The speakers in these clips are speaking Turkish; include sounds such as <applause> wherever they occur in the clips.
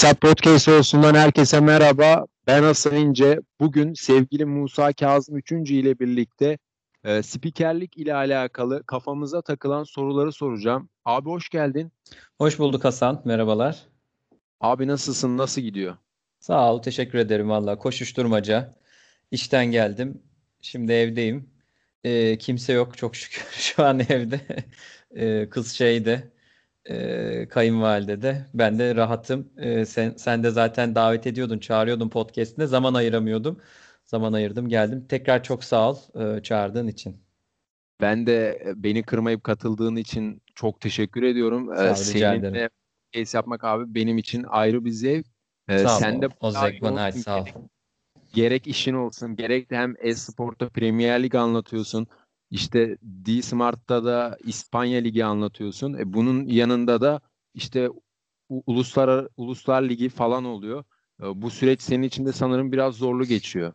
Maksat Podcast olsundan herkese merhaba. Ben Hasan İnce. Bugün sevgili Musa Kazım 3. ile birlikte e, spikerlik ile alakalı kafamıza takılan soruları soracağım. Abi hoş geldin. Hoş bulduk Hasan. Merhabalar. Abi nasılsın? Nasıl gidiyor? Sağ ol. Teşekkür ederim valla. Koşuşturmaca. İşten geldim. Şimdi evdeyim. E, kimse yok çok şükür <laughs> şu an evde. E, kız şeyde e, kayınvalide de. Ben de rahatım. E, sen, sen de zaten davet ediyordun, çağırıyordun podcast'ine. Zaman ayıramıyordum. Zaman ayırdım, geldim. Tekrar çok sağ ol e, çağırdığın için. Ben de e, beni kırmayıp katıldığın için çok teşekkür ediyorum. Sağ ol, Seninle podcast yapmak abi benim için ayrı bir zevk. Ee, sağ sen ol. de o zevk bana ait sağ ol. Gerek işin olsun gerek de hem e-sporta Premier Lig anlatıyorsun. İşte D-Smart'ta da İspanya Ligi anlatıyorsun. E bunun yanında da işte uluslar uluslar ligi falan oluyor. E, bu süreç senin için de sanırım biraz zorlu geçiyor.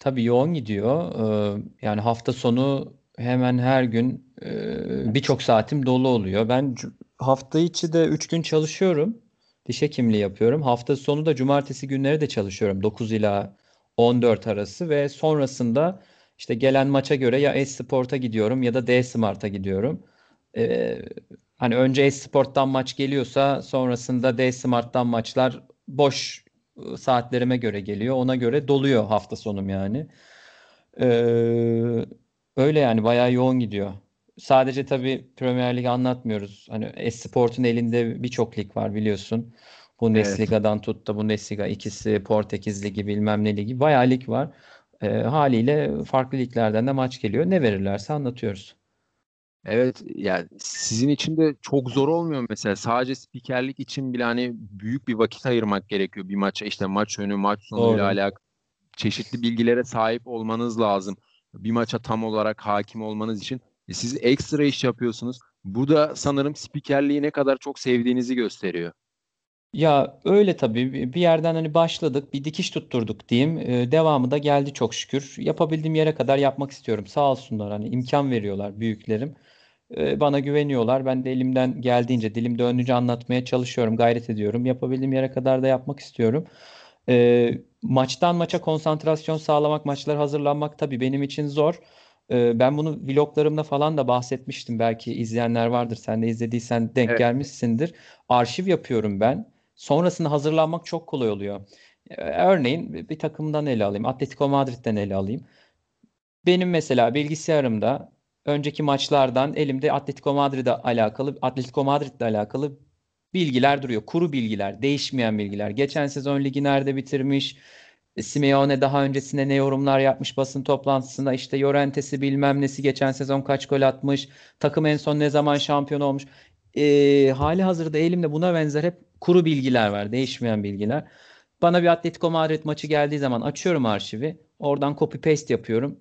Tabii yoğun gidiyor. Ee, yani hafta sonu hemen her gün e, birçok saatim dolu oluyor. Ben hafta içi de 3 gün çalışıyorum. Diş hekimliği yapıyorum. Hafta sonu da cumartesi günleri de çalışıyorum. 9 ila 14 arası ve sonrasında işte gelen maça göre ya Esport'a gidiyorum ya da D-Smart'a gidiyorum. Ee, hani önce Esport'tan maç geliyorsa sonrasında D-Smart'tan maçlar boş ıı, saatlerime göre geliyor. Ona göre doluyor hafta sonum yani. Ee, öyle yani bayağı yoğun gidiyor. Sadece tabii Premier Lig anlatmıyoruz. Hani Esport'un elinde birçok lig var biliyorsun. Bundesliga'dan evet. tut da Bundesliga ikisi, Portekiz Ligi bilmem ne ligi. Bayağı lig var. E, haliyle farklı liglerden de maç geliyor. Ne verirlerse anlatıyoruz. Evet yani sizin için de çok zor olmuyor mesela sadece spikerlik için bile hani büyük bir vakit ayırmak gerekiyor bir maça işte maç önü maç sonuyla alakalı çeşitli bilgilere sahip olmanız lazım bir maça tam olarak hakim olmanız için e siz ekstra iş yapıyorsunuz bu da sanırım spikerliği ne kadar çok sevdiğinizi gösteriyor. Ya öyle tabii. Bir yerden hani başladık bir dikiş tutturduk diyeyim. Ee, devamı da geldi çok şükür. Yapabildiğim yere kadar yapmak istiyorum. Sağ olsunlar hani imkan veriyorlar büyüklerim. Ee, bana güveniyorlar. Ben de elimden geldiğince dilim döndüğünce anlatmaya çalışıyorum gayret ediyorum. Yapabildiğim yere kadar da yapmak istiyorum. Ee, maçtan maça konsantrasyon sağlamak maçlara hazırlanmak tabii benim için zor. Ee, ben bunu vloglarımda falan da bahsetmiştim. Belki izleyenler vardır. Sen de izlediysen denk Evet. gelmişsindir. Arşiv yapıyorum ben. Sonrasında hazırlanmak çok kolay oluyor. Ee, örneğin bir takımdan ele alayım. Atletico Madrid'den ele alayım. Benim mesela bilgisayarımda önceki maçlardan elimde Atletico Madrid'e alakalı, Atletico Madrid'le alakalı bilgiler duruyor. Kuru bilgiler, değişmeyen bilgiler. Geçen sezon ligi nerede bitirmiş? Simeone daha öncesinde ne yorumlar yapmış basın toplantısında işte Llorentes'i bilmem nesi geçen sezon kaç gol atmış takım en son ne zaman şampiyon olmuş e, hali hazırda elimde buna benzer hep kuru bilgiler var, değişmeyen bilgiler. Bana bir Atletico Madrid maçı geldiği zaman açıyorum arşivi. Oradan copy paste yapıyorum.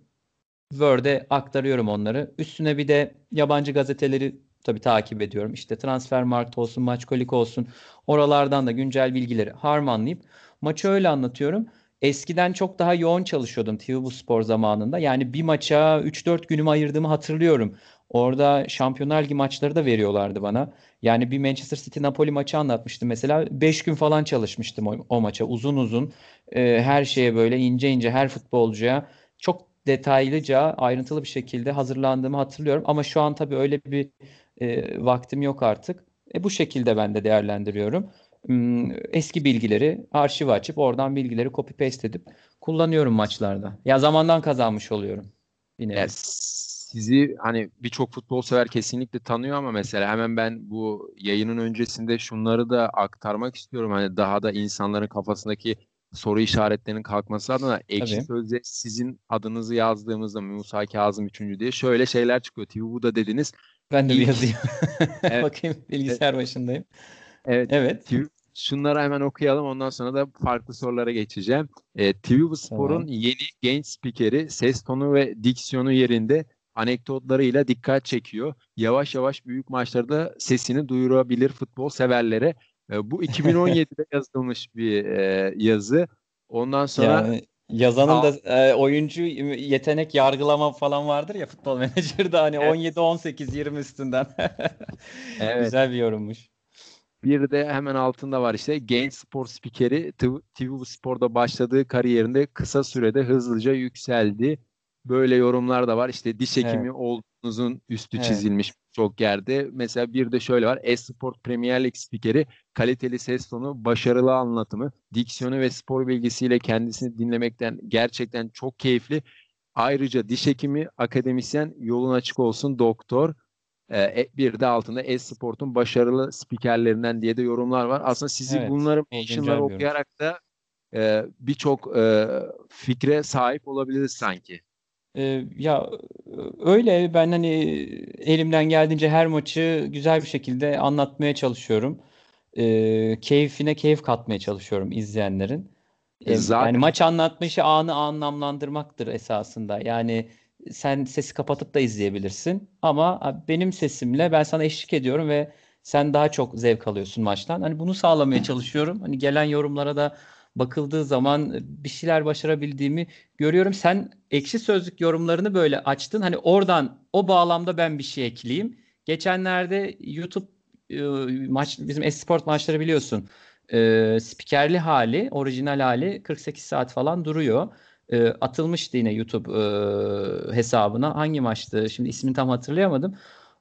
Word'e aktarıyorum onları. Üstüne bir de yabancı gazeteleri tabii takip ediyorum. İşte Transfermarkt olsun, Maçkolik olsun. Oralardan da güncel bilgileri harmanlayıp maçı öyle anlatıyorum. Eskiden çok daha yoğun çalışıyordum TV Bu Spor zamanında. Yani bir maça 3-4 günümü ayırdığımı hatırlıyorum. Orada Şampiyonlar Ligi maçları da veriyorlardı bana. Yani bir Manchester City Napoli maçı anlatmıştım mesela. 5 gün falan çalışmıştım o, o maça uzun uzun. E, her şeye böyle ince ince her futbolcuya çok detaylıca ayrıntılı bir şekilde hazırlandığımı hatırlıyorum. Ama şu an tabii öyle bir e, vaktim yok artık. E, bu şekilde ben de değerlendiriyorum. Hmm, eski bilgileri arşiv açıp oradan bilgileri copy paste edip kullanıyorum maçlarda. Ya zamandan kazanmış oluyorum. Yine. Yes sizi hani birçok futbol sever kesinlikle tanıyor ama mesela hemen ben bu yayının öncesinde şunları da aktarmak istiyorum. Hani daha da insanların kafasındaki soru işaretlerinin kalkması adına Ekşi Sözde sizin adınızı yazdığımızda Musa Kazım 3. diye şöyle şeyler çıkıyor. TV bu da dediniz. Ben de bir yazayım. <laughs> evet. <laughs> Bakayım bilgisayar başındayım. Evet. Evet. TV, şunları hemen okuyalım ondan sonra da farklı sorulara geçeceğim. E, TV Spor'un tamam. yeni genç spikeri ses tonu ve diksiyonu yerinde anekdotlarıyla dikkat çekiyor. Yavaş yavaş büyük maçlarda sesini duyurabilir futbol severlere. E, bu <laughs> 2017'de yazılmış bir e, yazı. Ondan sonra yani yazanın da e, oyuncu yetenek yargılama falan vardır ya futbol <laughs> menajerde hani evet. 17 18 20 üstünden. <laughs> evet. Güzel bir yorummuş. Bir de hemen altında var işte genç spor spikeri TV Spor'da başladığı kariyerinde kısa sürede hızlıca yükseldi. Böyle yorumlar da var. İşte diş hekimi evet. olduğunuzun üstü evet. çizilmiş çok yerde. Mesela bir de şöyle var. Esport Premier League spikeri kaliteli ses tonu, başarılı anlatımı, diksiyonu ve spor bilgisiyle kendisini dinlemekten gerçekten çok keyifli. Ayrıca diş hekimi, akademisyen, yolun açık olsun doktor. Ee, bir de altında Esport'un başarılı spikerlerinden diye de yorumlar var. Aslında sizi evet, bunların mentionları okuyarak da e, birçok e, fikre sahip olabiliriz sanki. Ee, ya öyle ben hani elimden geldiğince her maçı güzel bir şekilde anlatmaya çalışıyorum. Ee, keyfine keyif katmaya çalışıyorum izleyenlerin. Ee, Zaten... Yani maç anlatma işi anı anlamlandırmaktır esasında. Yani sen sesi kapatıp da izleyebilirsin ama benim sesimle ben sana eşlik ediyorum ve sen daha çok zevk alıyorsun maçtan. Hani bunu sağlamaya çalışıyorum. Hani gelen yorumlara da bakıldığı zaman bir şeyler başarabildiğimi görüyorum. Sen ekşi sözlük yorumlarını böyle açtın. Hani oradan o bağlamda ben bir şey ekleyeyim. Geçenlerde YouTube e, maç bizim esport maçları biliyorsun. E, spikerli hali, orijinal hali 48 saat falan duruyor. E, atılmıştı yine YouTube e, hesabına. Hangi maçtı? Şimdi ismini tam hatırlayamadım.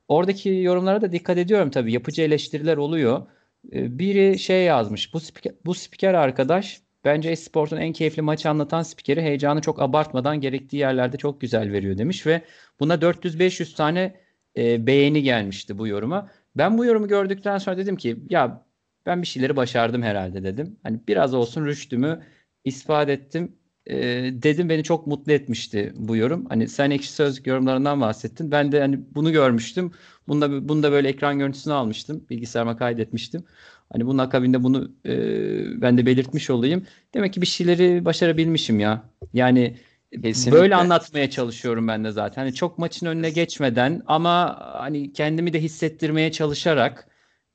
Oradaki yorumlara da dikkat ediyorum tabii. Yapıcı eleştiriler oluyor. Ee, biri şey yazmış. Bu spiker, bu spiker arkadaş bence Esport'un en keyifli maçı anlatan spikeri heyecanı çok abartmadan gerektiği yerlerde çok güzel veriyor demiş ve buna 400-500 tane e, beğeni gelmişti bu yoruma. Ben bu yorumu gördükten sonra dedim ki ya ben bir şeyleri başardım herhalde dedim. Hani biraz olsun rüştümü ispat ettim e, dedim beni çok mutlu etmişti bu yorum. Hani sen ekşi sözlük yorumlarından bahsettin. Ben de hani bunu görmüştüm. Bunda bunu da böyle ekran görüntüsünü almıştım. Bilgisayarıma kaydetmiştim. Hani bunun akabinde bunu e, ben de belirtmiş olayım. Demek ki bir şeyleri başarabilmişim ya. Yani Kesinlikle. böyle anlatmaya çalışıyorum ben de zaten. Hani çok maçın önüne geçmeden ama hani kendimi de hissettirmeye çalışarak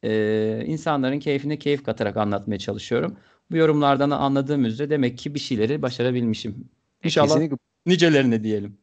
e, insanların keyfine keyif katarak anlatmaya çalışıyorum. Bu yorumlardan anladığım üzere demek ki bir şeyleri başarabilmişim. İnşallah Kesinlikle. nicelerini diyelim.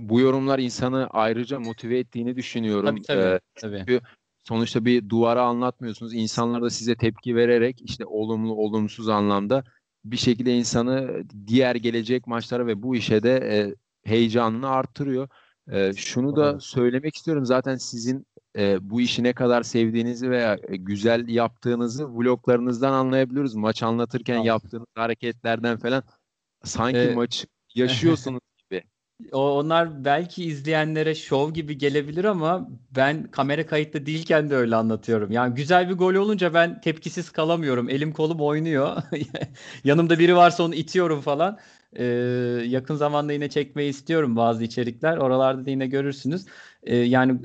Bu yorumlar insanı ayrıca motive ettiğini düşünüyorum. Tabii tabii. Ee, tabii. sonuçta bir duvara anlatmıyorsunuz. İnsanlar da size tepki vererek işte olumlu olumsuz anlamda bir şekilde insanı diğer gelecek maçlara ve bu işe de e, heyecanını arttırıyor. E, şunu da söylemek istiyorum. Zaten sizin e, bu işi ne kadar sevdiğinizi veya e, güzel yaptığınızı vloglarınızdan anlayabiliyoruz. Maç anlatırken tamam. yaptığınız hareketlerden falan sanki ee, maç <laughs> yaşıyorsunuz gibi. O, onlar belki izleyenlere şov gibi gelebilir ama ben kamera kayıtlı değilken de öyle anlatıyorum. Yani güzel bir gol olunca ben tepkisiz kalamıyorum. Elim kolum oynuyor. <laughs> Yanımda biri varsa onu itiyorum falan. Ee, yakın zamanda yine çekmeyi istiyorum bazı içerikler. Oralarda da yine görürsünüz. Ee, yani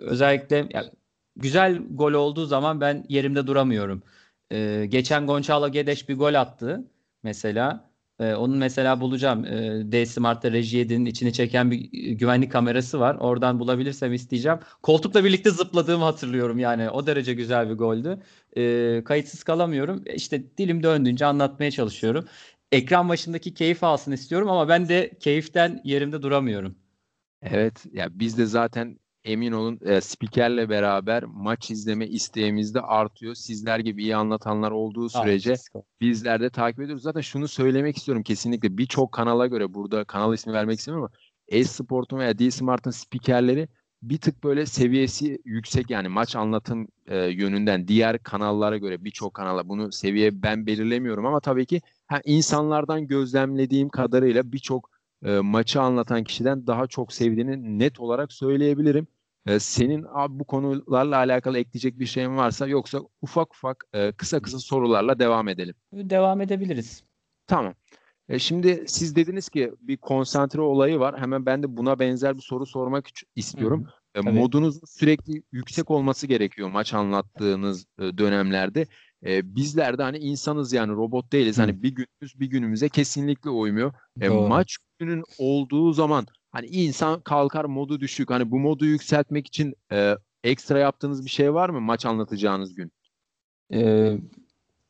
özellikle yani güzel gol olduğu zaman ben yerimde duramıyorum. Ee, geçen Gonçalo Gedeş bir gol attı mesela. Ee, onun mesela bulacağım. Ee, D Smart'ta Reji içini çeken bir güvenlik kamerası var. Oradan bulabilirsem isteyeceğim. Koltukla birlikte zıpladığımı hatırlıyorum yani. O derece güzel bir goldü. Ee, kayıtsız kalamıyorum. İşte dilim döndüğünce anlatmaya çalışıyorum ekran başındaki keyif alsın istiyorum ama ben de keyiften yerimde duramıyorum. Evet ya biz de zaten emin olun e, spikerle beraber maç izleme isteğimiz de artıyor. Sizler gibi iyi anlatanlar olduğu sürece bizler de takip ediyoruz. Zaten şunu söylemek istiyorum kesinlikle birçok kanala göre burada kanal ismi vermek istemiyorum ama e-sportun veya D-Smart'ın spikerleri bir tık böyle seviyesi yüksek yani maç anlatım e, yönünden diğer kanallara göre birçok kanala bunu seviye ben belirlemiyorum ama tabii ki ha, insanlardan gözlemlediğim kadarıyla birçok e, maçı anlatan kişiden daha çok sevdiğini net olarak söyleyebilirim. E, senin abi bu konularla alakalı ekleyecek bir şeyin varsa yoksa ufak ufak e, kısa kısa sorularla devam edelim. Devam edebiliriz. Tamam. E şimdi siz dediniz ki bir konsantre olayı var. Hemen ben de buna benzer bir soru sormak istiyorum. Hı. E, modunuzun sürekli yüksek olması gerekiyor maç anlattığınız e, dönemlerde. E, bizler de hani insanız yani robot değiliz. Hı. Hani bir günümüz bir günümüze kesinlikle uymuyor. E, maç günün olduğu zaman hani insan kalkar modu düşük. Hani bu modu yükseltmek için e, ekstra yaptığınız bir şey var mı maç anlatacağınız gün? E,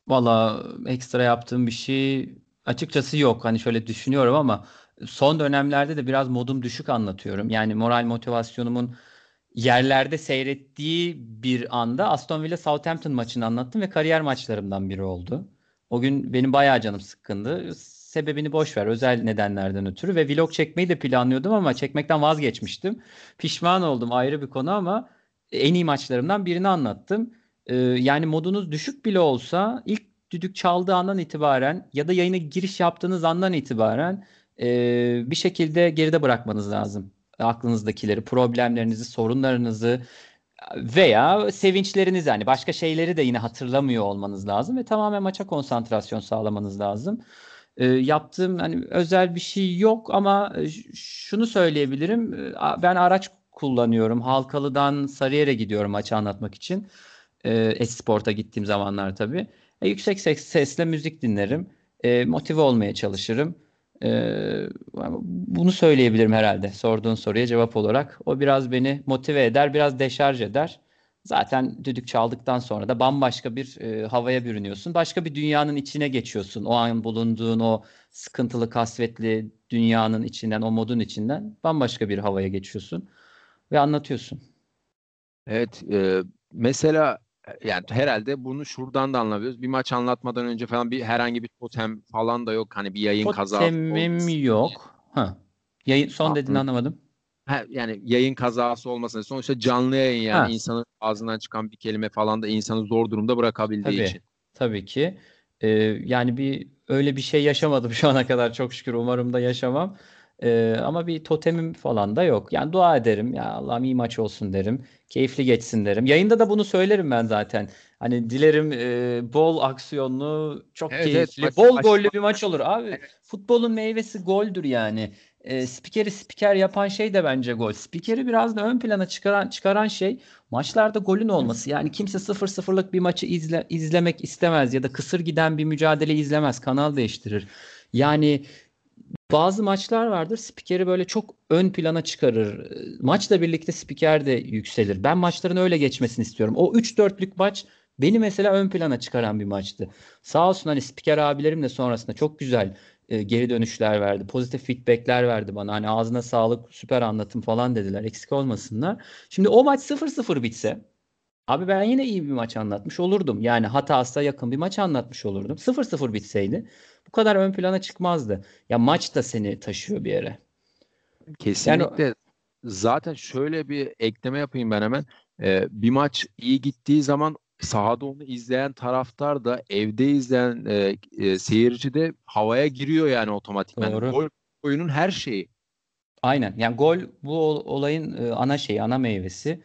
Valla ekstra yaptığım bir şey Açıkçası yok. Hani şöyle düşünüyorum ama son dönemlerde de biraz modum düşük anlatıyorum. Yani moral motivasyonumun yerlerde seyrettiği bir anda Aston Villa Southampton maçını anlattım ve kariyer maçlarımdan biri oldu. O gün benim bayağı canım sıkkındı. Sebebini boş ver özel nedenlerden ötürü ve vlog çekmeyi de planlıyordum ama çekmekten vazgeçmiştim. Pişman oldum ayrı bir konu ama en iyi maçlarımdan birini anlattım. Ee, yani modunuz düşük bile olsa ilk düdük çaldığı andan itibaren ya da yayına giriş yaptığınız andan itibaren e, bir şekilde geride bırakmanız lazım aklınızdakileri, problemlerinizi, sorunlarınızı veya sevinçlerinizi hani başka şeyleri de yine hatırlamıyor olmanız lazım ve tamamen maça konsantrasyon sağlamanız lazım. E, yaptığım hani özel bir şey yok ama şunu söyleyebilirim. Ben araç kullanıyorum. Halkalı'dan Sarıyer'e gidiyorum maçı anlatmak için. E, Esport'a gittiğim zamanlar tabii. E, yüksek ses, sesle müzik dinlerim. E, motive olmaya çalışırım. Ee, bunu söyleyebilirim herhalde sorduğun soruya cevap olarak. O biraz beni motive eder, biraz deşarj eder. Zaten düdük çaldıktan sonra da bambaşka bir e, havaya bürünüyorsun. Başka bir dünyanın içine geçiyorsun. O an bulunduğun o sıkıntılı, kasvetli dünyanın içinden, o modun içinden bambaşka bir havaya geçiyorsun ve anlatıyorsun. Evet, e, mesela yani herhalde bunu şuradan da anlıyoruz. Bir maç anlatmadan önce falan bir herhangi bir totem falan da yok. Hani bir yayın kazası. Totemim yok. Ha. Yayın son Aklım. dediğini anlamadım. Ha, yani yayın kazası olmasın. Sonuçta canlı yayın yani ha. insanın ağzından çıkan bir kelime falan da insanı zor durumda bırakabildiği tabii, için. Tabii ki. Ee, yani bir öyle bir şey yaşamadım <laughs> şu ana kadar çok şükür. Umarım da yaşamam. Ee, ama bir totemim falan da yok. Yani dua ederim. Ya Allah'ım iyi maç olsun derim. Keyifli geçsin derim. Yayında da bunu söylerim ben zaten. Hani dilerim e, bol aksiyonlu, çok evet, keyifli, evet, bol maç, gollü maç, bir maç olur. Abi evet. futbolun meyvesi goldür yani. E, spikeri spiker yapan şey de bence gol. Spikeri biraz da ön plana çıkaran çıkaran şey maçlarda golün olması. Yani kimse 0-0'lık bir maçı izle, izlemek istemez ya da kısır giden bir mücadele izlemez. Kanal değiştirir. Yani bazı maçlar vardır spikeri böyle çok ön plana çıkarır. Maçla birlikte spiker de yükselir. Ben maçların öyle geçmesini istiyorum. O 3-4'lük maç beni mesela ön plana çıkaran bir maçtı. Sağ olsun hani spiker abilerim de sonrasında çok güzel e, geri dönüşler verdi. Pozitif feedbackler verdi bana. Hani ağzına sağlık, süper anlatım falan dediler. Eksik olmasınlar. Şimdi o maç 0-0 bitse Abi ben yine iyi bir maç anlatmış olurdum. Yani hatasa yakın bir maç anlatmış olurdum. 0-0 bitseydi bu kadar ön plana çıkmazdı. Ya maç da seni taşıyor bir yere. Kesinlikle. Yani, Zaten şöyle bir ekleme yapayım ben hemen. Ee, bir maç iyi gittiği zaman sahada onu izleyen taraftar da evde izleyen e, e, seyirci de havaya giriyor yani otomatikman. Doğru. Gol oyunun her şeyi. Aynen. Yani gol bu olayın e, ana şeyi, ana meyvesi.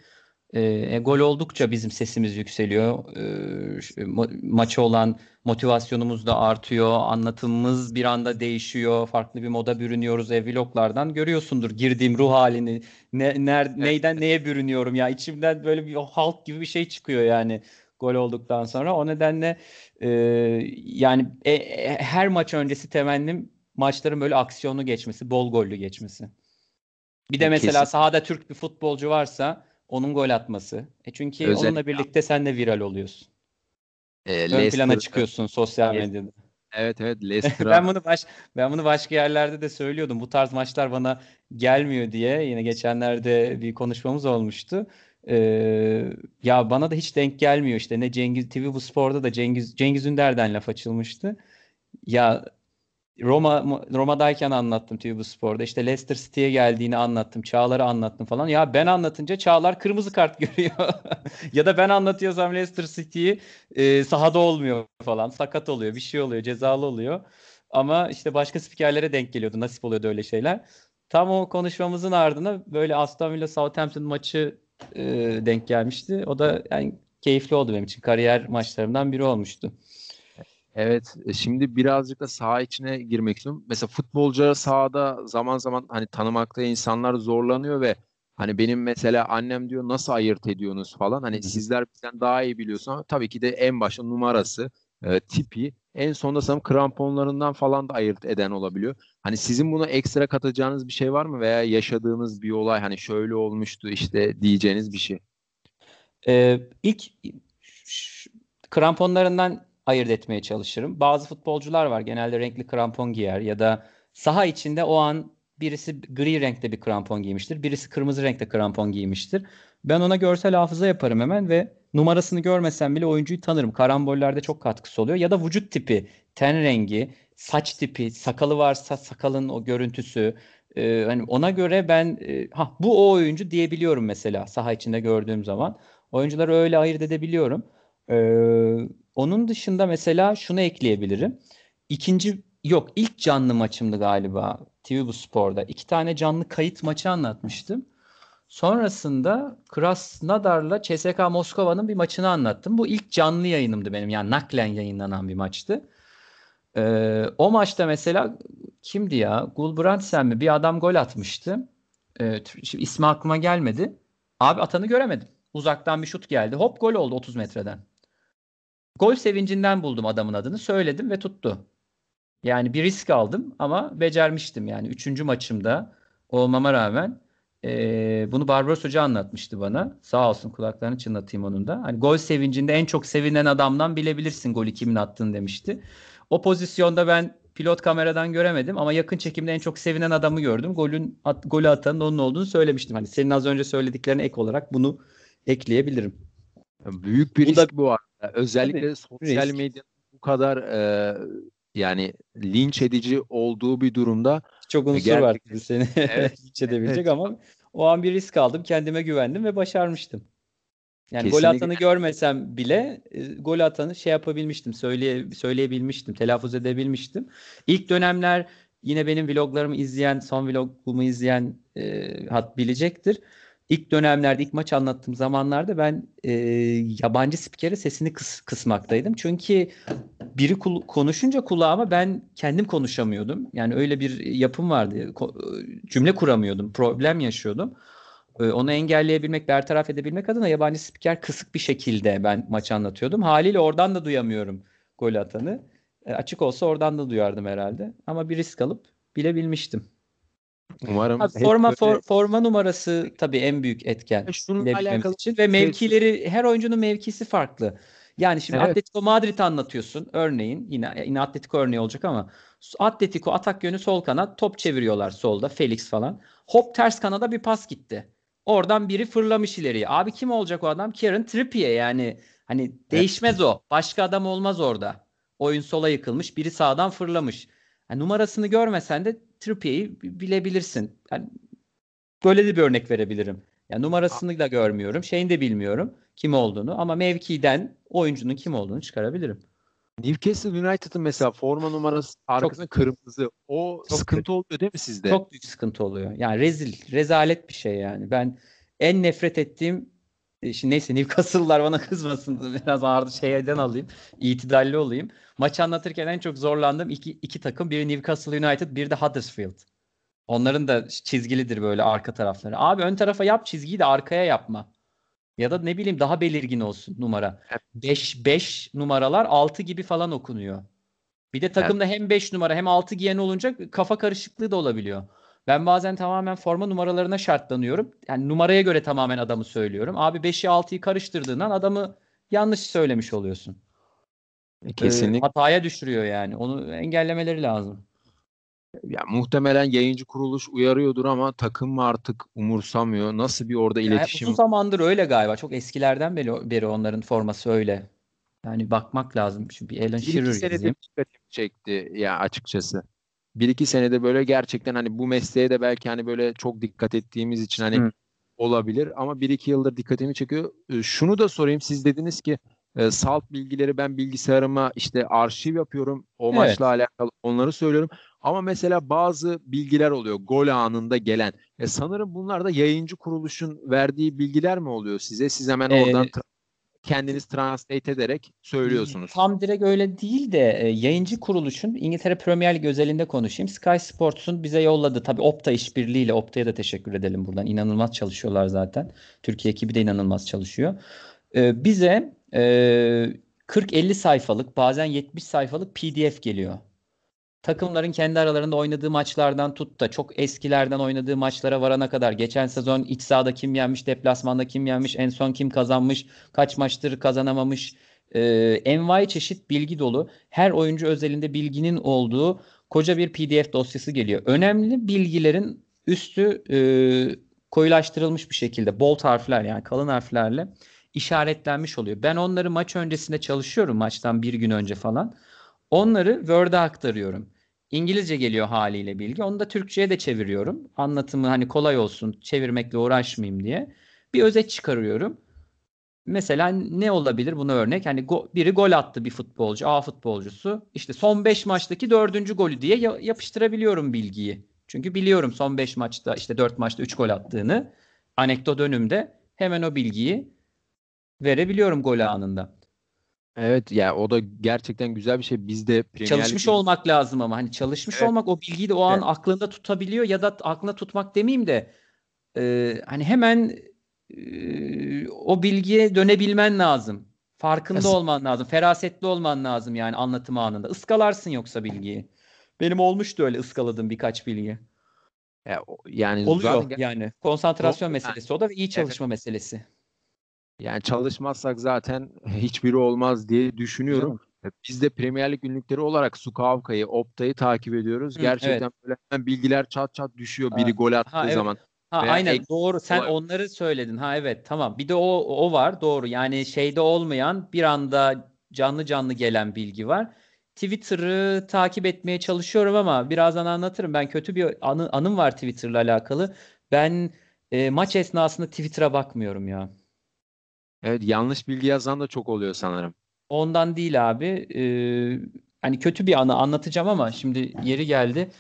E, e, gol oldukça bizim sesimiz yükseliyor. E, ma- maça olan motivasyonumuz da artıyor. Anlatımımız bir anda değişiyor. Farklı bir moda bürünüyoruz. E, vloglardan görüyorsundur girdiğim ruh halini. Ne, ner, neyden neye bürünüyorum ya. içimden böyle bir halk gibi bir şey çıkıyor yani gol olduktan sonra. O nedenle e, yani e, e, her maç öncesi temennim maçların böyle aksiyonu geçmesi, bol gollü geçmesi. Bir de mesela Kesin. sahada Türk bir futbolcu varsa onun gol atması. E çünkü Özellikle. onunla birlikte sen de viral oluyorsun. E, Ön Leicester, plana çıkıyorsun sosyal medyada. Evet evet <laughs> Leicester. ben bunu baş ben bunu başka yerlerde de söylüyordum. Bu tarz maçlar bana gelmiyor diye. Yine geçenlerde bir konuşmamız olmuştu. Ee, ya bana da hiç denk gelmiyor işte. Ne Cengiz TV bu sporda da Cengiz Cengiz Ünder'den laf açılmıştı. Ya Roma Roma'dayken anlattım TV Spor'da. İşte Leicester City'ye geldiğini anlattım. Çağlar'ı anlattım falan. Ya ben anlatınca Çağlar kırmızı kart <laughs> görüyor. ya da ben anlatıyorsam Leicester City'yi e, sahada olmuyor falan. Sakat oluyor, bir şey oluyor, cezalı oluyor. Ama işte başka spikerlere denk geliyordu. Nasip oluyordu öyle şeyler. Tam o konuşmamızın ardına böyle Aston Villa Southampton maçı e, denk gelmişti. O da yani keyifli oldu benim için. Kariyer maçlarımdan biri olmuştu. Evet, e, şimdi birazcık da saha içine girmek istiyorum. Mesela futbolcuları sahada zaman zaman hani tanımakta insanlar zorlanıyor ve hani benim mesela annem diyor nasıl ayırt ediyorsunuz falan. Hani sizler bizden daha iyi biliyorsun ama tabii ki de en başta numarası, e, tipi, en sonunda sanırım kramponlarından falan da ayırt eden olabiliyor. Hani sizin buna ekstra katacağınız bir şey var mı veya yaşadığınız bir olay hani şöyle olmuştu işte diyeceğiniz bir şey? Ee, ilk kramponlarından ayırt etmeye çalışırım. Bazı futbolcular var genelde renkli krampon giyer ya da saha içinde o an birisi gri renkte bir krampon giymiştir. Birisi kırmızı renkte krampon giymiştir. Ben ona görsel hafıza yaparım hemen ve numarasını görmesem bile oyuncuyu tanırım. Karambollerde çok katkısı oluyor. Ya da vücut tipi, ten rengi, saç tipi, sakalı varsa sakalın o görüntüsü. E, hani ona göre ben e, ha bu o oyuncu diyebiliyorum mesela saha içinde gördüğüm zaman. Oyuncuları öyle ayırt edebiliyorum. E, onun dışında mesela şunu ekleyebilirim. İkinci yok ilk canlı maçımdı galiba TV bu sporda. İki tane canlı kayıt maçı anlatmıştım. Sonrasında Krasnodar'la CSK Moskova'nın bir maçını anlattım. Bu ilk canlı yayınımdı benim. Yani naklen yayınlanan bir maçtı. Ee, o maçta mesela kimdi ya? Gulbrandsen mi? Bir adam gol atmıştı. Ee, şimdi ismi aklıma gelmedi. Abi atanı göremedim. Uzaktan bir şut geldi. Hop gol oldu 30 metreden. Gol sevincinden buldum adamın adını. Söyledim ve tuttu. Yani bir risk aldım ama becermiştim. Yani üçüncü maçımda olmama rağmen e, bunu Barbaros Hoca anlatmıştı bana. Sağ olsun kulaklarını çınlatayım onun da. Hani gol sevincinde en çok sevinen adamdan bilebilirsin golü kimin attığını demişti. O pozisyonda ben pilot kameradan göremedim ama yakın çekimde en çok sevinen adamı gördüm. Golün at, golü atanın onun olduğunu söylemiştim. Hani senin az önce söylediklerine ek olarak bunu ekleyebilirim. Büyük bir bu risk da, bu arada. Özellikle tabii, sosyal medya bu kadar e, yani linç edici olduğu bir durumda çok unsur gerçekten... var seni <laughs> evet, linç edebilecek evet. ama o an bir risk aldım. Kendime güvendim ve başarmıştım. Yani Kesinlikle. gol atanı görmesem bile e, gol atanı şey yapabilmiştim, söyleye, söyleyebilmiştim, telaffuz edebilmiştim. İlk dönemler yine benim vloglarımı izleyen, son vlogumu izleyen e, hat bilecektir. İlk dönemlerde, ilk maç anlattığım zamanlarda ben e, yabancı spikere sesini kıs, kısmaktaydım. Çünkü biri kul- konuşunca kulağıma ben kendim konuşamıyordum. Yani öyle bir yapım vardı. Ko- cümle kuramıyordum, problem yaşıyordum. E, onu engelleyebilmek, bertaraf edebilmek adına yabancı spiker kısık bir şekilde ben maçı anlatıyordum. Haliyle oradan da duyamıyorum gol atanı. E, açık olsa oradan da duyardım herhalde. Ama bir risk alıp bilebilmiştim. Umarım. Abi, forma böyle... for, forma numarası tabii en büyük etken. Şununla alakalı için ve mevkileri her oyuncunun mevkisi farklı. Yani şimdi evet. Atletico Madrid anlatıyorsun örneğin yine yine Atletico örneği olacak ama Atletico atak yönü sol kanat top çeviriyorlar solda Felix falan. Hop ters kanada bir pas gitti. Oradan biri fırlamış ileriye. Abi kim olacak o adam? Kieran Trippier yani hani değişmez evet. o. Başka adam olmaz orada. Oyun sola yıkılmış, biri sağdan fırlamış. Yani numarasını görmesen de Trippier'i bilebilirsin. Yani böyle de bir örnek verebilirim. Yani numarasını da görmüyorum. Şeyini de bilmiyorum kim olduğunu ama mevkiden oyuncunun kim olduğunu çıkarabilirim. Newcastle United'ın mesela forma numarası arkasında çok, kırmızı. O çok sıkıntı kötü. oluyor değil mi sizde? Çok büyük sıkıntı oluyor. Yani rezil, rezalet bir şey yani. Ben en nefret ettiğim Şimdi neyse Newcastle'lar bana <laughs> kızmasın. Biraz ağır şeyden alayım. İtidalli olayım. Maç anlatırken en çok zorlandığım iki, iki takım. Biri Newcastle United, biri de Huddersfield. Onların da çizgilidir böyle arka tarafları. Abi ön tarafa yap çizgiyi de arkaya yapma. Ya da ne bileyim daha belirgin olsun numara. 5 5 numaralar 6 gibi falan okunuyor. Bir de takımda evet. hem 5 numara hem 6 giyen olunca kafa karışıklığı da olabiliyor. Ben bazen tamamen forma numaralarına şartlanıyorum. Yani numaraya göre tamamen adamı söylüyorum. Abi 5'i 6'yı karıştırdığından adamı yanlış söylemiş oluyorsun. Kesinlikle. Ee, hataya düşürüyor yani. Onu engellemeleri lazım. Ya muhtemelen yayıncı kuruluş uyarıyordur ama takım mı artık umursamıyor? Nasıl bir orada yani iletişim? Uzun zamandır öyle galiba. Çok eskilerden beri, beri onların forması öyle. Yani bakmak lazım. Çünkü bir Alan Shearer dikkatimi çekti ya açıkçası. Bir iki senede böyle gerçekten hani bu mesleğe de belki hani böyle çok dikkat ettiğimiz için hani Hı. olabilir ama bir iki yıldır dikkatimi çekiyor. Ee, şunu da sorayım. Siz dediniz ki e, salt bilgileri ben bilgisayarıma işte arşiv yapıyorum. O evet. maçla alakalı onları söylüyorum. Ama mesela bazı bilgiler oluyor gol anında gelen. E sanırım bunlar da yayıncı kuruluşun verdiği bilgiler mi oluyor size? Siz hemen ee, oradan kendiniz translate ederek söylüyorsunuz. Tam direkt öyle değil de e, yayıncı kuruluşun İngiltere Premier Lig özelinde konuşayım. Sky Sports'un bize yolladı. Tabii Opta işbirliğiyle Opta'ya da teşekkür edelim buradan. İnanılmaz çalışıyorlar zaten. Türkiye ekibi de inanılmaz çalışıyor. E, bize e, 40-50 sayfalık bazen 70 sayfalık PDF geliyor takımların kendi aralarında oynadığı maçlardan tut da çok eskilerden oynadığı maçlara varana kadar geçen sezon iç sahada kim yenmiş, deplasmanda kim yenmiş, en son kim kazanmış, kaç maçtır kazanamamış, e, envai çeşit bilgi dolu. Her oyuncu özelinde bilginin olduğu koca bir PDF dosyası geliyor. Önemli bilgilerin üstü e, koyulaştırılmış bir şekilde bold harfler yani kalın harflerle işaretlenmiş oluyor. Ben onları maç öncesinde çalışıyorum maçtan bir gün önce falan. Onları Word'a aktarıyorum. İngilizce geliyor haliyle bilgi. Onu da Türkçe'ye de çeviriyorum. Anlatımı hani kolay olsun, çevirmekle uğraşmayayım diye. Bir özet çıkarıyorum. Mesela ne olabilir buna örnek? Hani go, biri gol attı bir futbolcu, A futbolcusu. İşte son 5 maçtaki 4. golü diye ya, yapıştırabiliyorum bilgiyi. Çünkü biliyorum son 5 maçta işte 4 maçta 3 gol attığını. Anekdot önümde hemen o bilgiyi verebiliyorum gol anında. Evet ya o da gerçekten güzel bir şey. Biz de Premier çalışmış Lig... olmak lazım ama hani çalışmış evet. olmak o bilgiyi de o an evet. aklında tutabiliyor ya da aklında tutmak demeyeyim de e, hani hemen e, o bilgiye dönebilmen lazım. Farkında Kesin. olman lazım. Ferasetli olman lazım yani anlatım anında. Iskalarsın yoksa bilgiyi. Benim olmuştu öyle ıskaladım birkaç bilgi. Yani oluyor zaten... yani. Konsantrasyon o, meselesi o da ve iyi çalışma evet. meselesi. Yani çalışmazsak zaten <laughs> hiçbiri olmaz diye düşünüyorum. Biz de Premier Lig günlükleri olarak Sukavka'yı, Opta'yı takip ediyoruz. Hı, Gerçekten evet. böyle hemen bilgiler çat çat düşüyor biri ha, gol attığı ha, evet. zaman. Ha Veya aynen ek- doğru. Sen olay. onları söyledin. Ha evet tamam. Bir de o o var doğru. Yani şeyde olmayan bir anda canlı canlı gelen bilgi var. Twitter'ı takip etmeye çalışıyorum ama birazdan anlatırım. Ben kötü bir anı, anım var Twitter'la alakalı. Ben e, maç esnasında Twitter'a bakmıyorum ya. Evet yanlış bilgi yazan da çok oluyor sanırım. Ondan değil abi. Ee, hani kötü bir anı anlatacağım ama şimdi yeri geldi.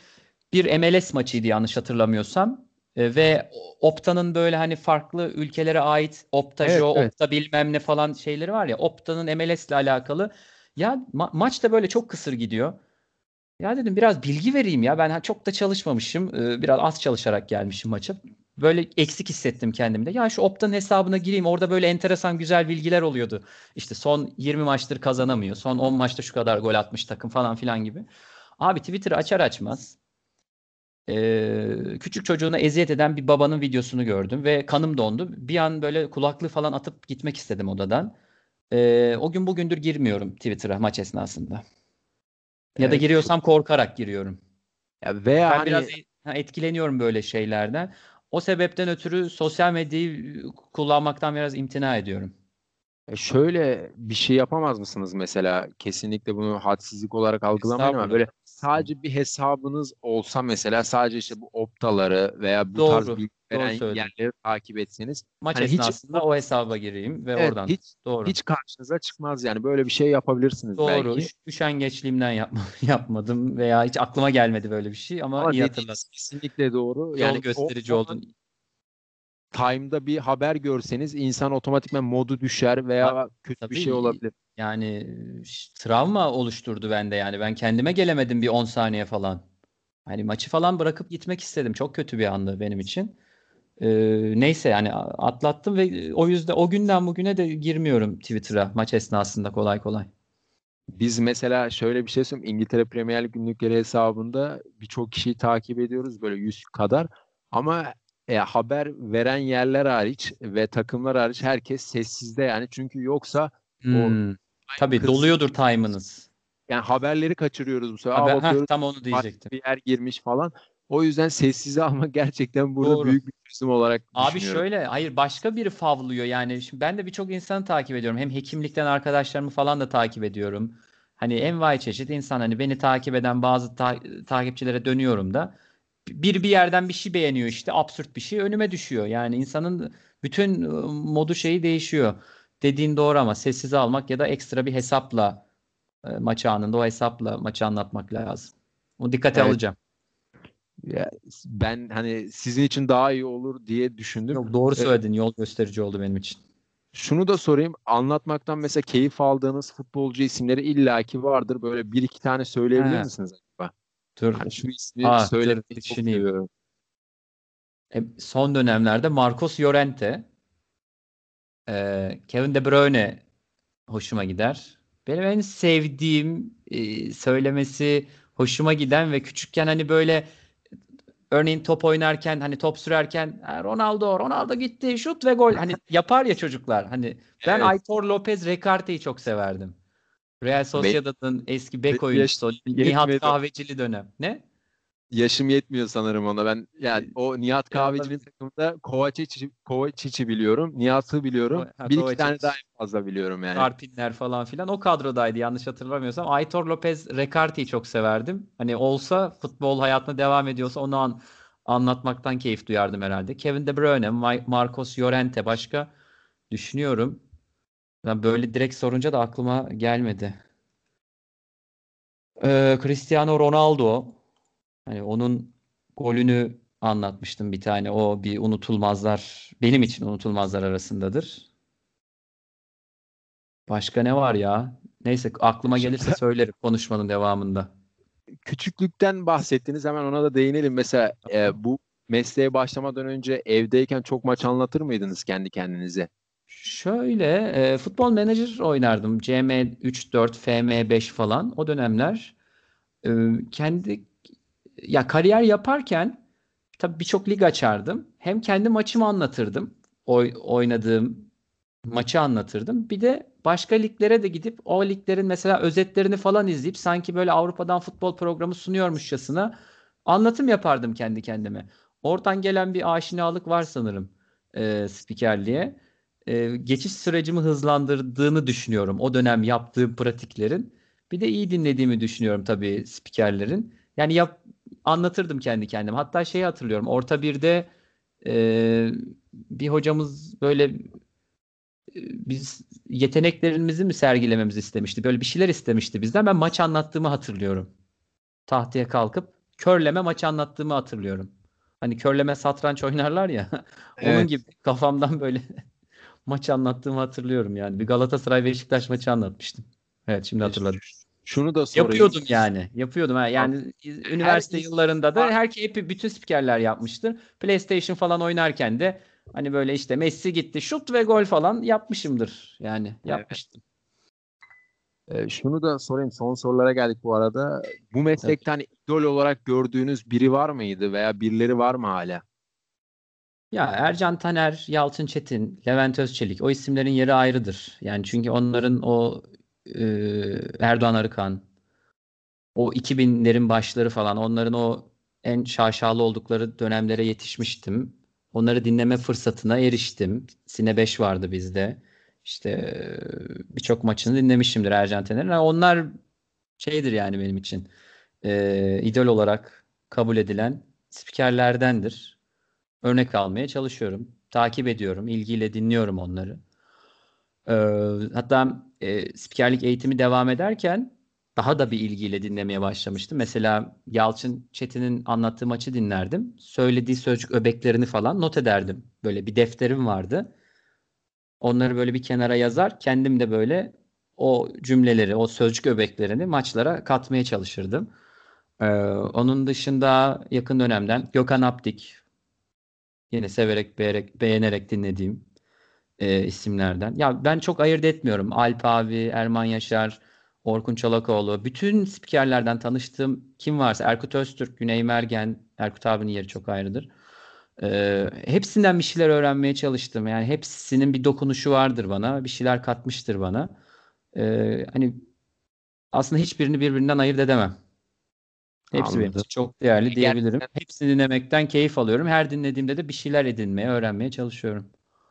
Bir MLS maçıydı yanlış hatırlamıyorsam. Ee, ve Opta'nın böyle hani farklı ülkelere ait Opta, evet, evet. Opta bilmem ne falan şeyleri var ya. Opta'nın MLS ile alakalı. Ya ma- maç da böyle çok kısır gidiyor. Ya dedim biraz bilgi vereyim ya. Ben çok da çalışmamışım. Ee, biraz az çalışarak gelmişim maça böyle eksik hissettim kendimde. Ya şu Opta'nın hesabına gireyim orada böyle enteresan güzel bilgiler oluyordu. İşte son 20 maçtır kazanamıyor. Son 10 maçta şu kadar gol atmış takım falan filan gibi. Abi Twitter'ı açar açmaz e, küçük çocuğuna eziyet eden bir babanın videosunu gördüm ve kanım dondu. Bir an böyle kulaklığı falan atıp gitmek istedim odadan. E, o gün bugündür girmiyorum Twitter'a maç esnasında. Ya evet. da giriyorsam korkarak giriyorum. Ya veya ben hani... biraz etkileniyorum böyle şeylerden. O sebepten ötürü sosyal medyayı kullanmaktan biraz imtina ediyorum. E şöyle bir şey yapamaz mısınız mesela? Kesinlikle bunu hadsizlik olarak algılamayın ama böyle sadece bir hesabınız olsa mesela sadece işte bu optaları veya bu doğru, tarz bilgi veren yerleri takip etseniz. Maç hani esnasında hiç, o hesaba gireyim ve evet, oradan. Hiç, doğru. Hiç karşınıza çıkmaz yani böyle bir şey yapabilirsiniz doğru. belki. Doğru. Üşengeçliğimden yapma, <laughs> yapmadım veya hiç aklıma gelmedi böyle bir şey ama, ama iyi hatırlattın. Kesinlikle doğru. Yani Yol gösterici o, oldun time'da bir haber görseniz insan otomatikman modu düşer veya Tabii, kötü bir şey olabilir. Yani travma oluşturdu bende yani. Ben kendime gelemedim bir 10 saniye falan. Hani maçı falan bırakıp gitmek istedim. Çok kötü bir andı benim için. Ee, neyse yani atlattım ve o yüzden o günden bugüne de girmiyorum Twitter'a maç esnasında kolay kolay. Biz mesela şöyle bir şey söyleyeyim. İngiltere Premier Lig günlükleri hesabında birçok kişiyi takip ediyoruz böyle 100 kadar. Ama e, haber veren yerler hariç ve takımlar hariç herkes sessizde yani çünkü yoksa hmm. o tabii kız, doluyordur time'ınız. Yani haberleri kaçırıyoruz bu sefer. Haber, heh, tam onu diyecektim. Bir yer girmiş falan. O yüzden sessize almak gerçekten burada Doğru. büyük bir çözüm olarak Abi şöyle hayır başka biri favlıyor yani. Şimdi ben de birçok insanı takip ediyorum. Hem hekimlikten arkadaşlarımı falan da takip ediyorum. Hani envai çeşit insan hani beni takip eden bazı ta- takipçilere dönüyorum da bir bir yerden bir şey beğeniyor işte absürt bir şey önüme düşüyor. Yani insanın bütün ıı, modu şeyi değişiyor. Dediğin doğru ama sessize almak ya da ekstra bir hesapla e, maç anında o hesapla maçı anlatmak lazım. O dikkate evet. alacağım. Ya, ben hani sizin için daha iyi olur diye düşündüm. Yok, doğru söyledin. Ee, Yol gösterici oldu benim için. Şunu da sorayım. Anlatmaktan mesela keyif aldığınız futbolcu isimleri illaki vardır. Böyle bir iki tane söyleyebilir He. misiniz? Dur. Şu ismi Aa, söylemeyi çok seviyorum. E, son dönemlerde Marcos Llorente, e, Kevin De Bruyne hoşuma gider. Benim en sevdiğim e, söylemesi hoşuma giden ve küçükken hani böyle örneğin top oynarken hani top sürerken Ronaldo Ronaldo gitti şut ve gol hani <laughs> yapar ya çocuklar hani ben evet. Aitor Lopez Recarte'yi çok severdim. Real Sociedad'ın eski bek oyuncusu Nihat Kahvecili dönem. Ne? Yaşım yetmiyor sanırım ona. Ben yani o Nihat Kahveci'nin takımında Kovačic'i Kovačic'i biliyorum. Nihat'ı biliyorum. Ha, bir Kovacic. iki tane daha fazla biliyorum yani. Karpinler falan filan. O kadrodaydı yanlış hatırlamıyorsam. Aitor Lopez Recarte'yi çok severdim. Hani olsa futbol hayatına devam ediyorsa onu an, anlatmaktan keyif duyardım herhalde. Kevin De Bruyne, Marcos Llorente başka düşünüyorum. Ben böyle direkt sorunca da aklıma gelmedi. Ee, Cristiano Ronaldo. Hani onun golünü anlatmıştım bir tane. O bir unutulmazlar, benim için unutulmazlar arasındadır. Başka ne var ya? Neyse aklıma gelirse söylerim konuşmanın devamında. <laughs> Küçüklükten bahsettiniz hemen ona da değinelim. Mesela e, bu mesleğe başlamadan önce evdeyken çok maç anlatır mıydınız kendi kendinize? Şöyle e, futbol manager oynardım. CM3, 4, FM5 falan o dönemler. E, kendi ya kariyer yaparken tabii birçok lig açardım. Hem kendi maçımı anlatırdım. Oy, oynadığım maçı anlatırdım. Bir de başka liglere de gidip o liglerin mesela özetlerini falan izleyip sanki böyle Avrupa'dan futbol programı sunuyormuşçasına anlatım yapardım kendi kendime. Oradan gelen bir aşinalık var sanırım e, spikerliğe e, geçiş sürecimi hızlandırdığını düşünüyorum. O dönem yaptığım pratiklerin. Bir de iyi dinlediğimi düşünüyorum tabii spikerlerin. Yani yap, anlatırdım kendi kendime. Hatta şeyi hatırlıyorum. Orta birde e, bir hocamız böyle e, biz yeteneklerimizi mi sergilememizi istemişti. Böyle bir şeyler istemişti bizden. Ben maç anlattığımı hatırlıyorum. Tahtaya kalkıp körleme maç anlattığımı hatırlıyorum. Hani körleme satranç oynarlar ya. <laughs> Evet. Onun gibi kafamdan böyle maç anlattığımı hatırlıyorum yani. Bir Galatasaray Beşiktaş maçı anlatmıştım. Evet şimdi hatırladım. Şunu da sorayım. Yapıyordum yani. Yapıyordum. Ha. Yani Abi, üniversite her, yıllarında da her hep bütün spikerler yapmıştır. PlayStation falan oynarken de hani böyle işte Messi gitti, şut ve gol falan yapmışımdır. Yani yapmıştım. Evet. Ee, şunu da sorayım. Son sorulara geldik bu arada. Bu meslekten evet. idol olarak gördüğünüz biri var mıydı veya birileri var mı hala? Ya Ercan Taner, Yalçın Çetin, Levent Özçelik o isimlerin yeri ayrıdır. Yani çünkü onların o e, Erdoğan Arıkan, o 2000'lerin başları falan onların o en şaşalı oldukları dönemlere yetişmiştim. Onları dinleme fırsatına eriştim. Sine 5 vardı bizde. İşte birçok maçını dinlemişimdir Ercan Taner'in. Onlar şeydir yani benim için. E, idol olarak kabul edilen spikerlerdendir örnek almaya çalışıyorum. Takip ediyorum, ilgiyle dinliyorum onları. Ee, hatta e, spikerlik eğitimi devam ederken daha da bir ilgiyle dinlemeye başlamıştım. Mesela Yalçın Çetin'in anlattığı maçı dinlerdim. Söylediği sözcük öbeklerini falan not ederdim. Böyle bir defterim vardı. Onları böyle bir kenara yazar. Kendim de böyle o cümleleri, o sözcük öbeklerini maçlara katmaya çalışırdım. Ee, onun dışında yakın dönemden Gökhan Aptik, Yine severek, beğenerek, beğenerek dinlediğim e, isimlerden. Ya ben çok ayırt etmiyorum. Alp abi, Erman Yaşar, Orkun Çolakoğlu. Bütün spikerlerden tanıştığım kim varsa Erkut Öztürk, Güney Mergen, Erkut abinin yeri çok ayrıdır. E, hepsinden bir şeyler öğrenmeye çalıştım. Yani hepsinin bir dokunuşu vardır bana. Bir şeyler katmıştır bana. E, hani aslında hiçbirini birbirinden ayırt edemem. Hepsi Anladım. benim için çok değerli diyebilirim. Gerçekten... Hepsini dinlemekten keyif alıyorum. Her dinlediğimde de bir şeyler edinmeye, öğrenmeye çalışıyorum.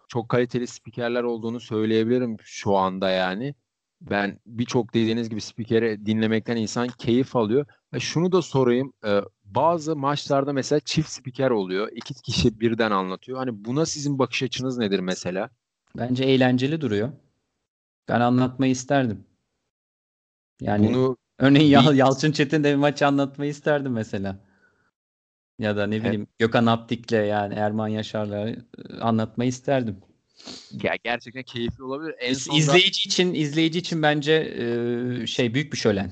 Çok kaliteli spikerler olduğunu söyleyebilirim şu anda yani. Ben birçok dediğiniz gibi spikeri dinlemekten insan keyif alıyor. Ve şunu da sorayım. E, bazı maçlarda mesela çift spiker oluyor. İki kişi birden anlatıyor. Hani buna sizin bakış açınız nedir mesela? Bence eğlenceli duruyor. Ben anlatmayı isterdim. Yani bunu Örneğin Yal Yalçın Çetin de bir maç anlatmayı isterdim mesela. Ya da ne bileyim evet. Gökhan Aptik'le yani Erman Yaşar'la e, anlatmayı isterdim. Ya gerçekten keyifli olabilir. En sonunda... İzleyici için izleyici için bence e, şey büyük bir şölen.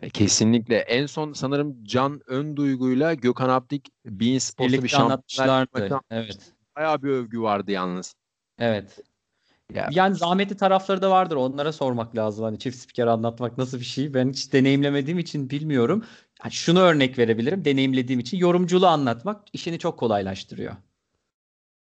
E, kesinlikle. En son sanırım Can Ön Duygu'yla Gökhan Aptik Bein Sports'ta bir şampiyonlar Evet. Bayağı bir övgü vardı yalnız. Evet. Ya. Yani zahmetli tarafları da vardır. Onlara sormak lazım. Hani çift spiker anlatmak nasıl bir şey? Ben hiç deneyimlemediğim için bilmiyorum. Yani şunu örnek verebilirim. Deneyimlediğim için yorumculuğu anlatmak işini çok kolaylaştırıyor.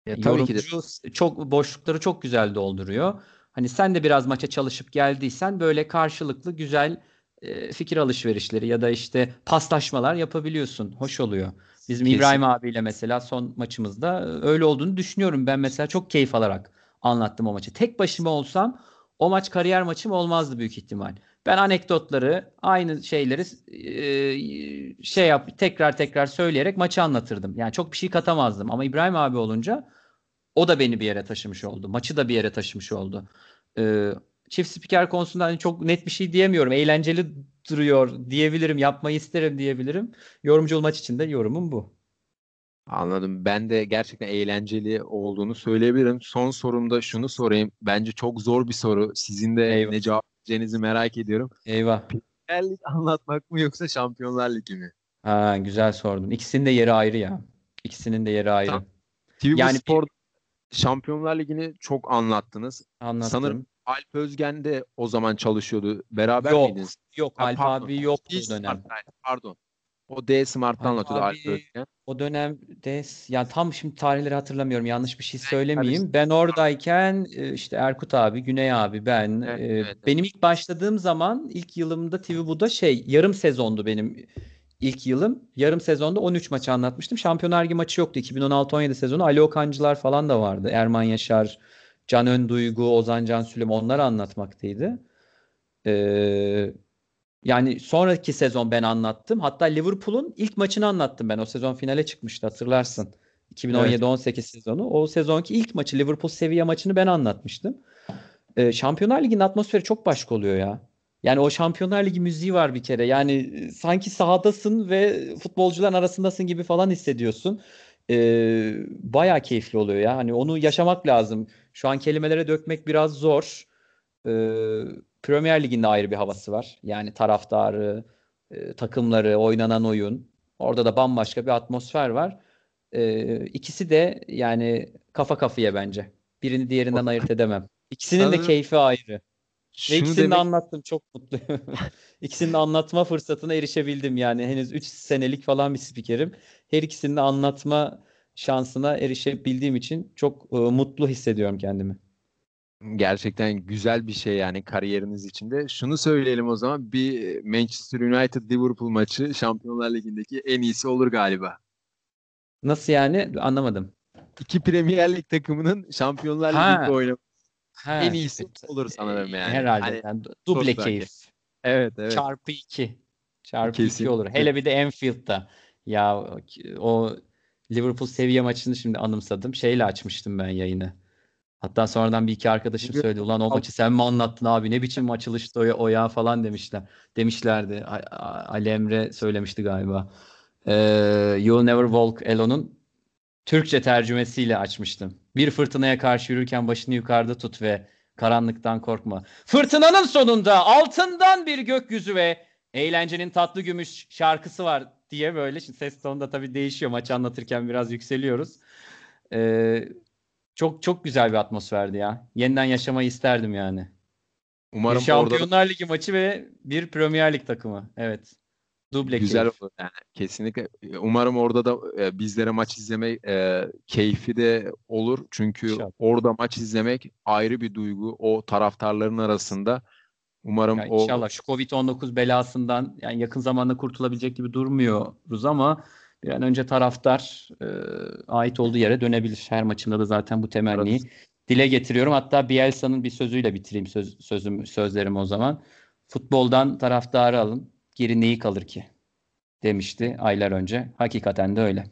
Ya, tabii Yorumcu ki de. çok boşlukları çok güzel dolduruyor. Hani sen de biraz maça çalışıp geldiysen böyle karşılıklı güzel e, fikir alışverişleri ya da işte paslaşmalar yapabiliyorsun. Hoş oluyor. Bizim Kesin. İbrahim abiyle mesela son maçımızda öyle olduğunu düşünüyorum. Ben mesela çok keyif alarak anlattım o maçı. Tek başıma olsam o maç kariyer maçım olmazdı büyük ihtimal. Ben anekdotları, aynı şeyleri e, şey yap tekrar tekrar söyleyerek maçı anlatırdım. Yani çok bir şey katamazdım ama İbrahim abi olunca o da beni bir yere taşımış oldu. Maçı da bir yere taşımış oldu. Ee, çift spiker konusunda hani çok net bir şey diyemiyorum. Eğlenceli duruyor diyebilirim. Yapmayı isterim diyebilirim. Yorumcu maç için de yorumum bu. Anladım. Ben de gerçekten eğlenceli olduğunu söyleyebilirim. Son sorumda şunu sorayım. Bence çok zor bir soru. Sizin de Eyvah. ne cevap vereceğinizi merak ediyorum. Eyvah. Premier Lig anlatmak mı yoksa Şampiyonlar Ligi mi? Ha, güzel sordun. İkisinin de yeri ayrı ya. İkisinin de yeri ayrı. Tamam. TV yani Spor Şampiyonlar Ligi'ni çok anlattınız. Anlattım. Sanırım Alp Özgen de o zaman çalışıyordu. Beraber yok, miydiniz? Yok, Alp pardon. abi yok o dönem. Pardon. O D Smart'tan anlatıyordu Alp Özgen. O dönem D yani tam şimdi tarihleri hatırlamıyorum. Yanlış bir şey söylemeyeyim. Evet, ben oradayken e, işte Erkut abi, Güney abi, ben evet, e, evet, benim ilk başladığım zaman ilk yılımda TV Bu'da şey yarım sezondu benim ilk yılım. Yarım sezonda 13 maçı anlatmıştım. Şampiyonlar Ligi maçı yoktu. 2016-17 sezonu Ali Okancılar falan da vardı. Erman Yaşar, Can Önduygu, Ozan Can Sülüm onları anlatmaktaydı. Ee, yani sonraki sezon ben anlattım. Hatta Liverpool'un ilk maçını anlattım ben. O sezon finale çıkmıştı hatırlarsın. 2017-18 evet. sezonu. O sezonki ilk maçı Liverpool seviye maçını ben anlatmıştım. Ee, Şampiyonlar Ligi'nin atmosferi çok başka oluyor ya. Yani o Şampiyonlar Ligi müziği var bir kere. Yani e, sanki sahadasın ve futbolcuların arasındasın gibi falan hissediyorsun. Ee, bayağı keyifli oluyor ya. Hani onu yaşamak lazım. Şu an kelimelere dökmek biraz zor. Ee, Premier Lig'inde ayrı bir havası var. Yani taraftarı, e, takımları, oynanan oyun. Orada da bambaşka bir atmosfer var. Ee, ikisi de yani kafa kafaya bence. Birini diğerinden ayırt edemem. İkisinin de keyfi ayrı. Ve ikisini demek... de anlattım çok mutluyum. <laughs> ikisini de anlatma fırsatına erişebildim yani. Henüz 3 senelik falan bir spikerim. Her ikisini de anlatma şansına erişebildiğim için çok e, mutlu hissediyorum kendimi. Gerçekten güzel bir şey yani kariyeriniz içinde. Şunu söyleyelim o zaman bir Manchester United Liverpool maçı Şampiyonlar Ligi'ndeki en iyisi olur galiba. Nasıl yani? Anlamadım. İki Premier Lig takımının Şampiyonlar Ligi'nde oynaması Ha, en iyisi evet. olur sanırım yani. Herhalde. Hani, yani duble keyif. Evet, evet. Çarpı iki. Çarpı Kesinlikle. iki olur. Hele bir de Anfield'da. Ya o Liverpool seviye maçını şimdi anımsadım. Şeyle açmıştım ben yayını. Hatta sonradan bir iki arkadaşım söyledi. Ulan o maçı sen mi anlattın abi? Ne biçim açılıştı o, o ya falan demişler. Demişlerdi. Ali Emre söylemişti galiba. Ee, You'll Never Walk Alone'un Türkçe tercümesiyle açmıştım. Bir fırtınaya karşı yürürken başını yukarıda tut ve karanlıktan korkma. Fırtınanın sonunda altından bir gökyüzü ve eğlencenin tatlı gümüş şarkısı var diye böyle. Şimdi ses tonu da tabii değişiyor. Maçı anlatırken biraz yükseliyoruz. Ee, çok çok güzel bir atmosferdi ya. Yeniden yaşamayı isterdim yani. Umarım bir Şampiyonlar orada... Ligi maçı ve bir Premier Lig takımı. Evet. Duble Güzel keyif. olur yani kesinlikle. Umarım orada da e, bizlere maç izleme e, keyfi de olur. Çünkü İnşallah. orada maç izlemek ayrı bir duygu o taraftarların arasında. Umarım yani o inşallah şu Covid-19 belasından yani yakın zamanda kurtulabilecek gibi durmuyoruz ama bir an önce taraftar e, ait olduğu yere dönebilir. Her maçında da zaten bu temenniyi evet. dile getiriyorum. Hatta Bielsa'nın bir sözüyle bitireyim söz, sözüm sözlerim o zaman. Futboldan taraftarı alın geri neyi kalır ki? Demişti aylar önce. Hakikaten de öyle.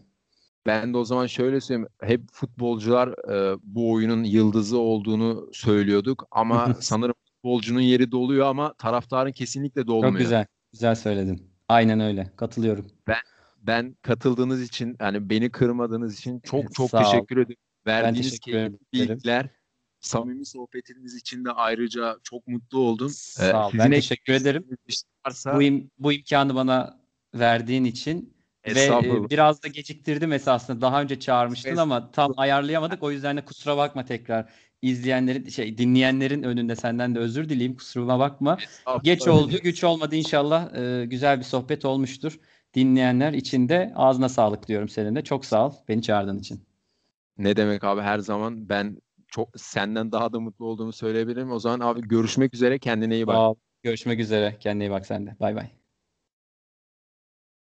Ben de o zaman şöyle söyleyeyim. Hep futbolcular e, bu oyunun yıldızı olduğunu söylüyorduk ama <laughs> sanırım futbolcunun yeri doluyor ama taraftarın kesinlikle dolmuyor. Çok güzel. Güzel söyledin. Aynen öyle. Katılıyorum. Ben ben katıldığınız için yani beni kırmadığınız için çok <laughs> çok Sağ teşekkür ederim. Verdiğiniz teşekkür bilgiler, samimi sohbetiniz için de ayrıca çok mutlu oldum. Sağ ol. Ee, ben teşekkür ederim. Varsa... Bu, im- bu imkanı bana verdiğin için ve e, biraz da geciktirdim esasında. Daha önce çağırmıştın ama tam ayarlayamadık. O yüzden de kusura bakma tekrar. izleyenlerin şey dinleyenlerin önünde senden de özür dileyim. Kusuruma bakma. Geç oldu, güç olmadı inşallah. E, güzel bir sohbet olmuştur. Dinleyenler için de ağzına sağlık diyorum senin de. Çok sağ ol beni çağırdığın için. Ne demek abi her zaman ben çok senden daha da mutlu olduğumu söyleyebilirim. O zaman abi görüşmek üzere kendine iyi bak. Görüşmek üzere. Kendine iyi bak sen de. Bay bay.